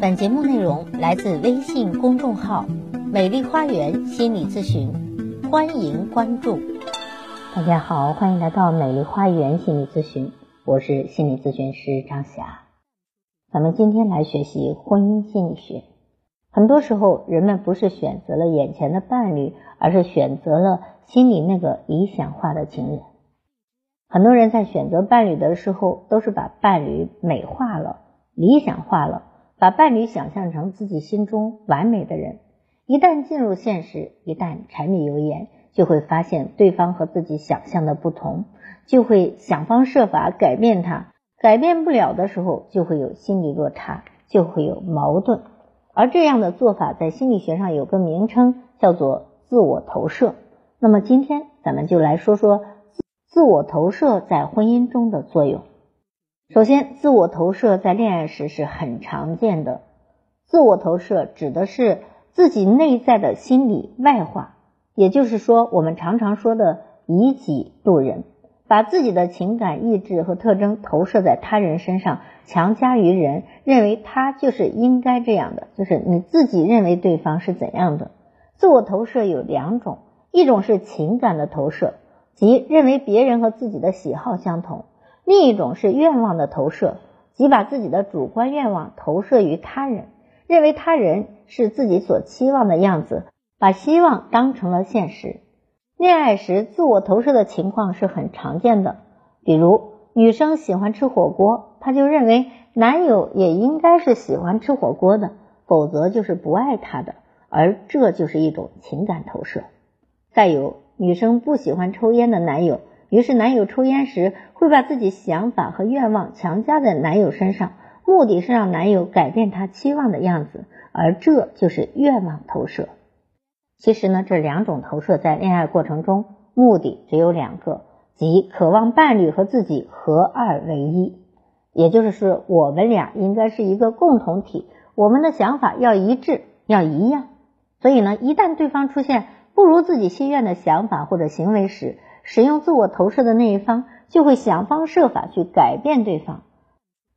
本节目内容来自微信公众号“美丽花园心理咨询”，欢迎关注。大家好，欢迎来到美丽花园心理咨询，我是心理咨询师张霞。咱们今天来学习婚姻心理学。很多时候，人们不是选择了眼前的伴侣，而是选择了心里那个理想化的情人。很多人在选择伴侣的时候，都是把伴侣美化了、理想化了。把伴侣想象成自己心中完美的人，一旦进入现实，一旦柴米油盐，就会发现对方和自己想象的不同，就会想方设法改变他。改变不了的时候，就会有心理落差，就会有矛盾。而这样的做法，在心理学上有个名称，叫做自我投射。那么今天咱们就来说说自我投射在婚姻中的作用。首先，自我投射在恋爱时是很常见的。自我投射指的是自己内在的心理外化，也就是说，我们常常说的以己度人，把自己的情感、意志和特征投射在他人身上，强加于人，认为他就是应该这样的，就是你自己认为对方是怎样的。自我投射有两种，一种是情感的投射，即认为别人和自己的喜好相同。另一种是愿望的投射，即把自己的主观愿望投射于他人，认为他人是自己所期望的样子，把希望当成了现实。恋爱时自我投射的情况是很常见的，比如女生喜欢吃火锅，她就认为男友也应该是喜欢吃火锅的，否则就是不爱她的，而这就是一种情感投射。再有，女生不喜欢抽烟的男友。于是，男友抽烟时会把自己想法和愿望强加在男友身上，目的是让男友改变他期望的样子，而这就是愿望投射。其实呢，这两种投射在恋爱过程中目的只有两个，即渴望伴侣和自己合二为一，也就是说，我们俩应该是一个共同体，我们的想法要一致，要一样。所以呢，一旦对方出现不如自己心愿的想法或者行为时，使用自我投射的那一方就会想方设法去改变对方，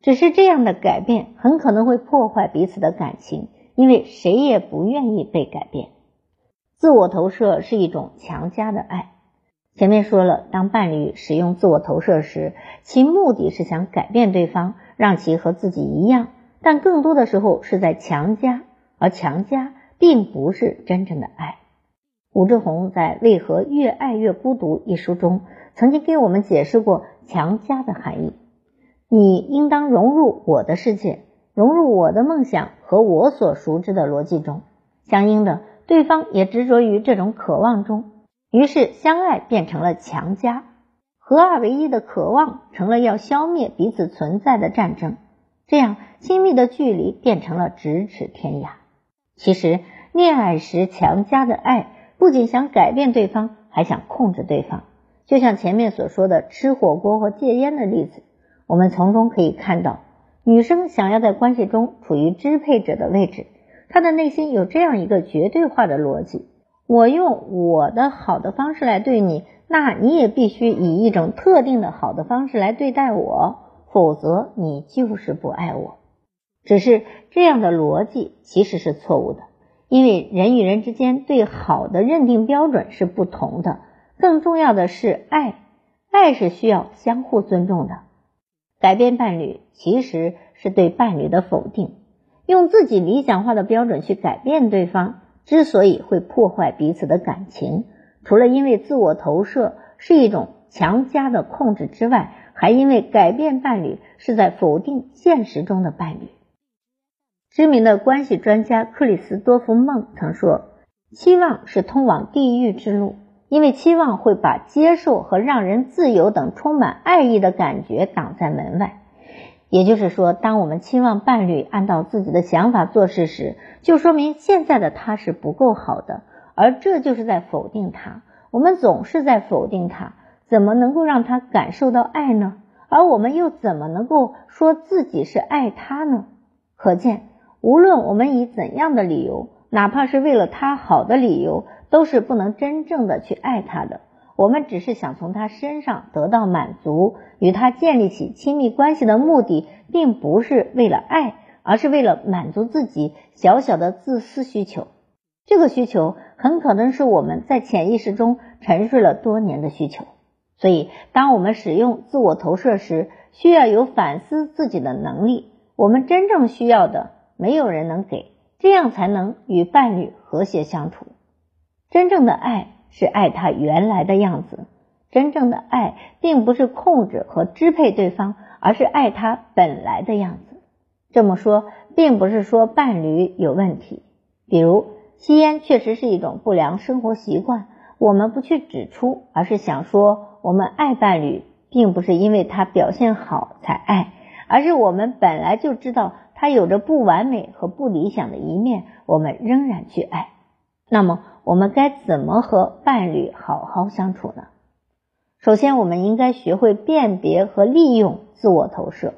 只是这样的改变很可能会破坏彼此的感情，因为谁也不愿意被改变。自我投射是一种强加的爱。前面说了，当伴侣使用自我投射时，其目的是想改变对方，让其和自己一样，但更多的时候是在强加，而强加并不是真正的爱。武志红在《为何越爱越孤独》一书中，曾经给我们解释过强加的含义。你应当融入我的世界，融入我的梦想和我所熟知的逻辑中。相应的，对方也执着于这种渴望中，于是相爱变成了强加，合二为一的渴望成了要消灭彼此存在的战争。这样，亲密的距离变成了咫尺天涯。其实，恋爱时强加的爱。不仅想改变对方，还想控制对方。就像前面所说的吃火锅和戒烟的例子，我们从中可以看到，女生想要在关系中处于支配者的位置，她的内心有这样一个绝对化的逻辑：我用我的好的方式来对你，那你也必须以一种特定的好的方式来对待我，否则你就是不爱我。只是这样的逻辑其实是错误的。因为人与人之间对好的认定标准是不同的，更重要的是爱，爱是需要相互尊重的。改变伴侣其实是对伴侣的否定，用自己理想化的标准去改变对方，之所以会破坏彼此的感情，除了因为自我投射是一种强加的控制之外，还因为改变伴侣是在否定现实中的伴侣。知名的关系专家克里斯多夫·孟曾说：“期望是通往地狱之路，因为期望会把接受和让人自由等充满爱意的感觉挡在门外。也就是说，当我们期望伴侣按照自己的想法做事时，就说明现在的他是不够好的，而这就是在否定他。我们总是在否定他，怎么能够让他感受到爱呢？而我们又怎么能够说自己是爱他呢？可见。”无论我们以怎样的理由，哪怕是为了他好的理由，都是不能真正的去爱他的。我们只是想从他身上得到满足，与他建立起亲密关系的目的，并不是为了爱，而是为了满足自己小小的自私需求。这个需求很可能是我们在潜意识中沉睡了多年的需求。所以，当我们使用自我投射时，需要有反思自己的能力。我们真正需要的，没有人能给，这样才能与伴侣和谐相处。真正的爱是爱他原来的样子。真正的爱并不是控制和支配对方，而是爱他本来的样子。这么说，并不是说伴侣有问题。比如，吸烟确实是一种不良生活习惯，我们不去指出，而是想说，我们爱伴侣，并不是因为他表现好才爱，而是我们本来就知道他有着不完美和不理想的一面，我们仍然去爱。那么，我们该怎么和伴侣好好相处呢？首先，我们应该学会辨别和利用自我投射。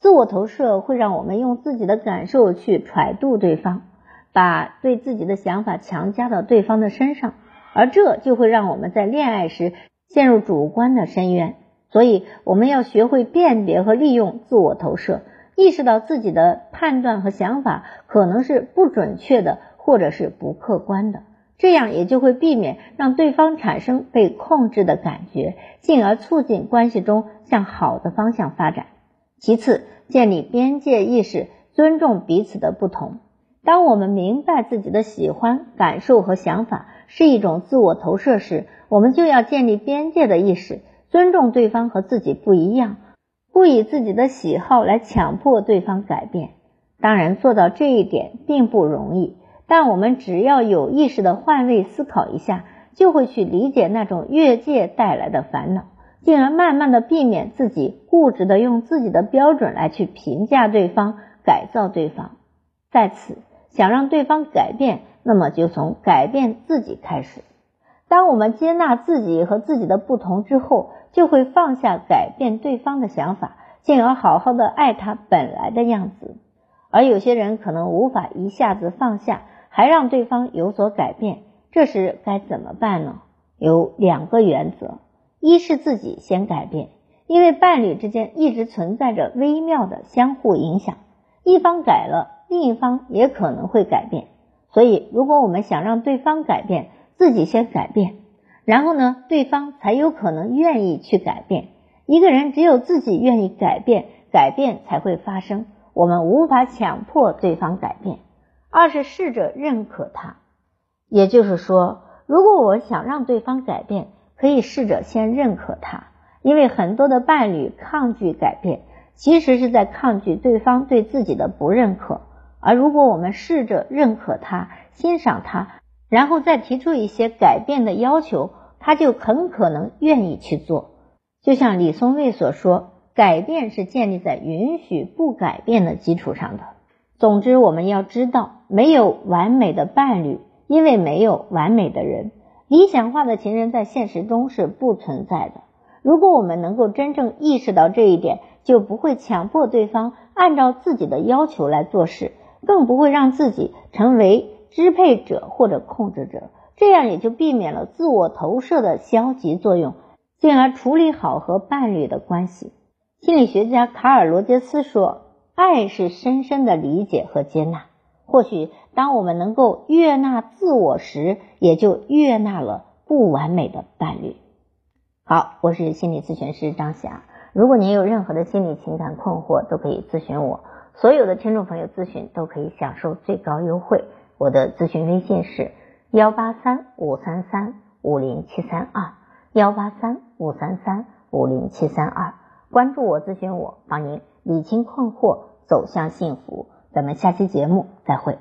自我投射会让我们用自己的感受去揣度对方，把对自己的想法强加到对方的身上，而这就会让我们在恋爱时陷入主观的深渊。所以，我们要学会辨别和利用自我投射，意识到自己的判断和想法可能是不准确的，或者是不客观的。这样也就会避免让对方产生被控制的感觉，进而促进关系中向好的方向发展。其次，建立边界意识，尊重彼此的不同。当我们明白自己的喜欢、感受和想法是一种自我投射时，我们就要建立边界的意识，尊重对方和自己不一样，不以自己的喜好来强迫对方改变。当然，做到这一点并不容易。但我们只要有意识的换位思考一下，就会去理解那种越界带来的烦恼，进而慢慢的避免自己固执的用自己的标准来去评价对方、改造对方。在此，想让对方改变，那么就从改变自己开始。当我们接纳自己和自己的不同之后，就会放下改变对方的想法，进而好好的爱他本来的样子。而有些人可能无法一下子放下。还让对方有所改变，这时该怎么办呢？有两个原则：一是自己先改变，因为伴侣之间一直存在着微妙的相互影响，一方改了，另一方也可能会改变。所以，如果我们想让对方改变，自己先改变，然后呢，对方才有可能愿意去改变。一个人只有自己愿意改变，改变才会发生。我们无法强迫对方改变。二是试着认可他，也就是说，如果我想让对方改变，可以试着先认可他，因为很多的伴侣抗拒改变，其实是在抗拒对方对自己的不认可。而如果我们试着认可他、欣赏他，然后再提出一些改变的要求，他就很可能愿意去做。就像李松蔚所说，改变是建立在允许不改变的基础上的。总之，我们要知道，没有完美的伴侣，因为没有完美的人。理想化的情人在现实中是不存在的。如果我们能够真正意识到这一点，就不会强迫对方按照自己的要求来做事，更不会让自己成为支配者或者控制者。这样也就避免了自我投射的消极作用，进而处理好和伴侣的关系。心理学家卡尔·罗杰斯说。爱是深深的理解和接纳。或许，当我们能够悦纳自我时，也就悦纳了不完美的伴侣。好，我是心理咨询师张霞。如果您有任何的心理情感困惑，都可以咨询我。所有的听众朋友咨询都可以享受最高优惠。我的咨询微信是幺八三五三三五零七三二幺八三五三三五零七三二。关注我，咨询我，帮您理清困惑。走向幸福，咱们下期节目再会。